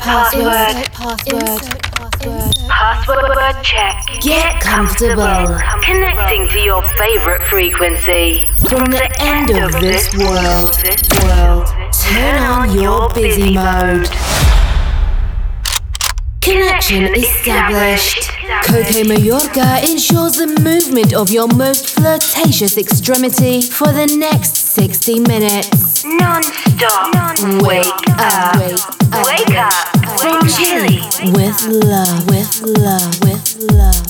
Insert password. Insert password. Password check. Get comfortable. Connecting to your favorite frequency. From the end of this world, world, turn on your busy mode. Connection established. Coke Mayorga ensures the movement of your most flirtatious extremity for the next 60 minutes. Non-stop. Wake up. Wake up. From Chile with love, with love, with love,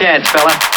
chance, fella.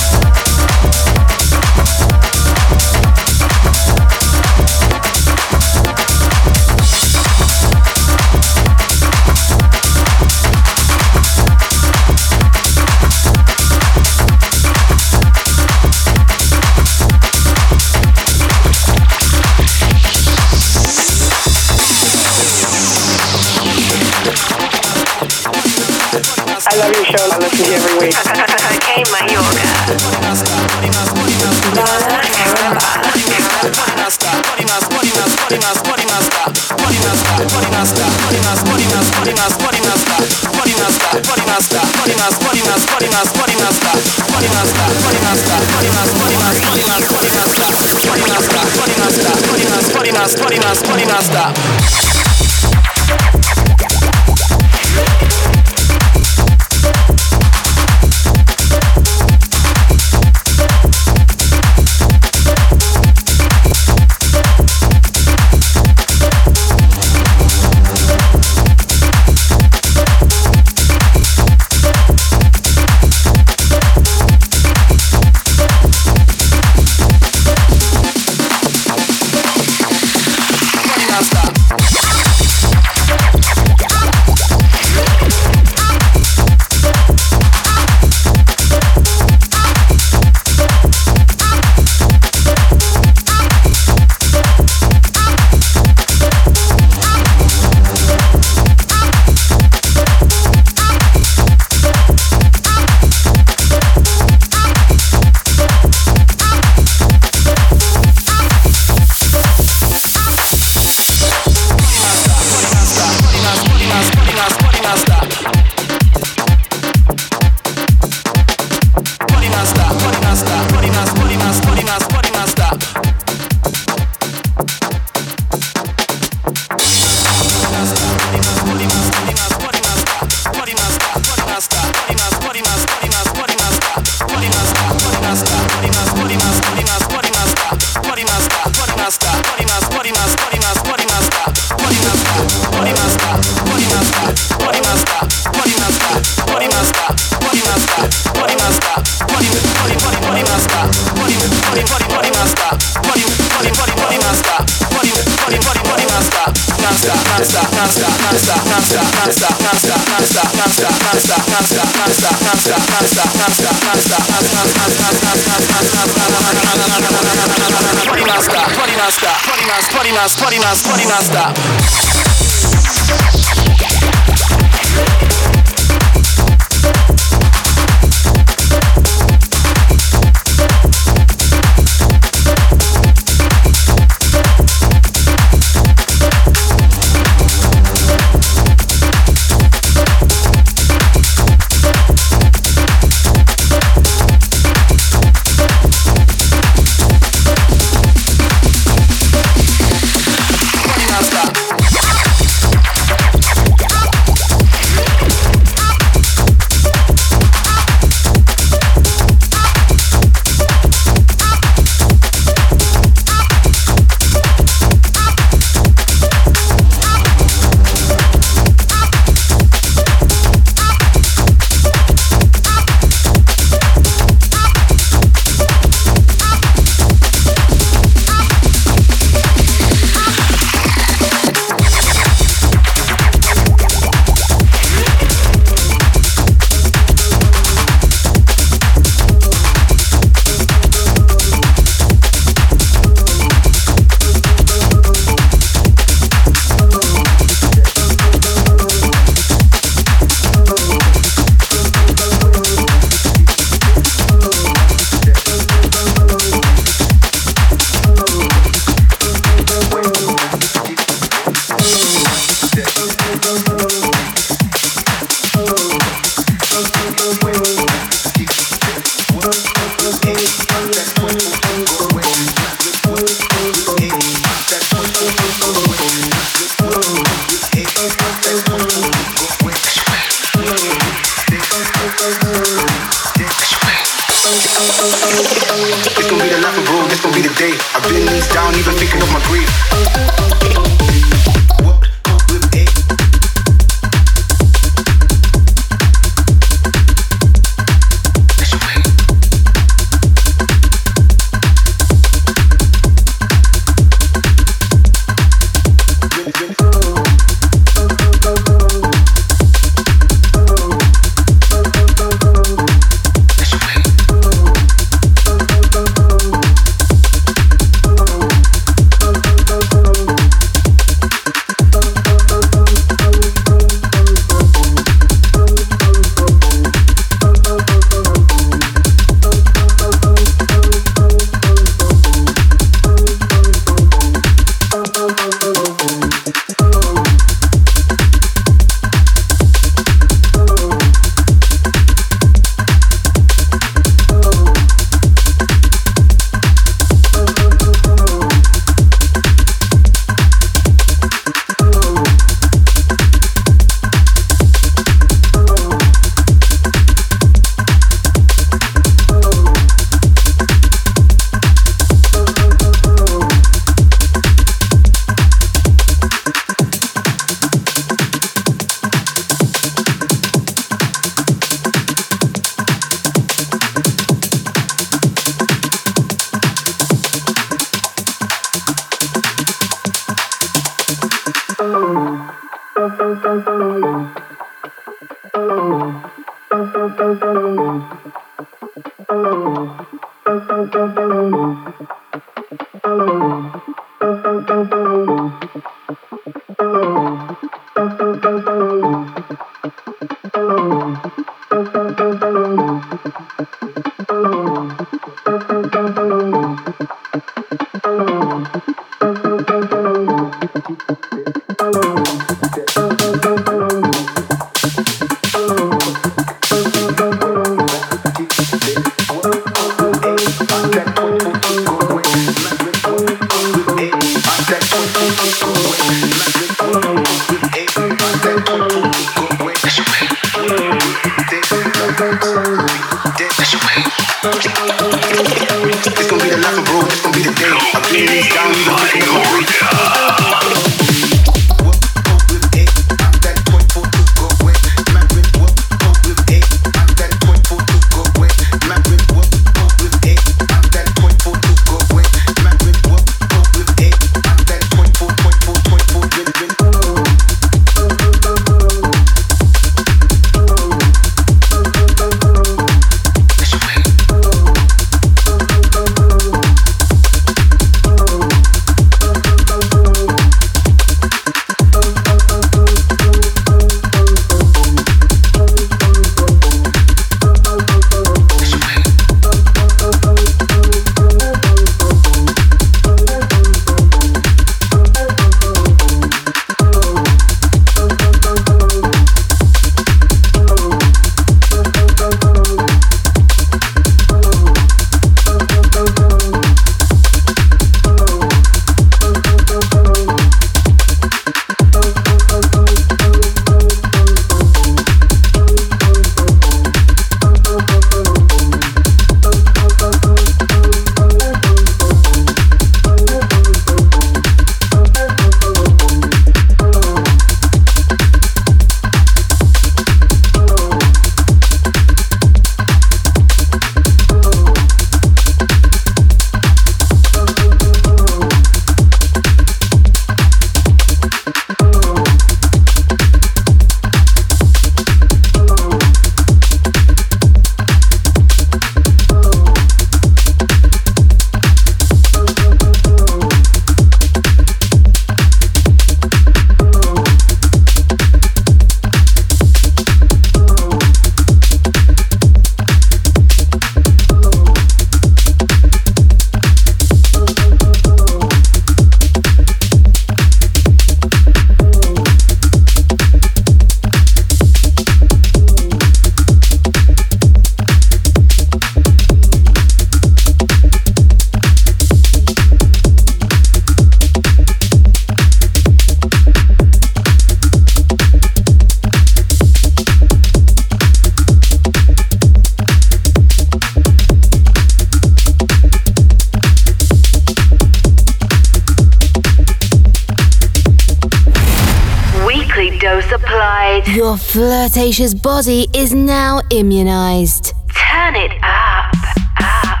Flirtatious body is now immunized. Turn it up, up.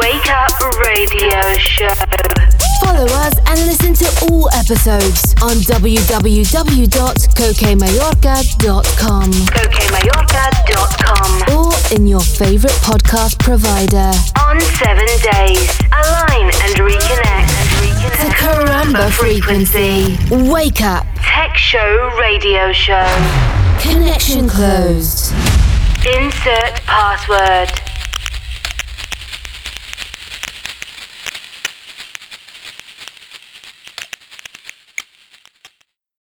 Wake up radio show. Follow us and listen to all episodes on www.cokemayorga.com. CokeMayorga.com. Or in your favorite podcast provider. On seven days. Align and reconnect. reconnect. The Caramba frequency. Wake up. Tech Show Radio Show. Connection closed. Insert password.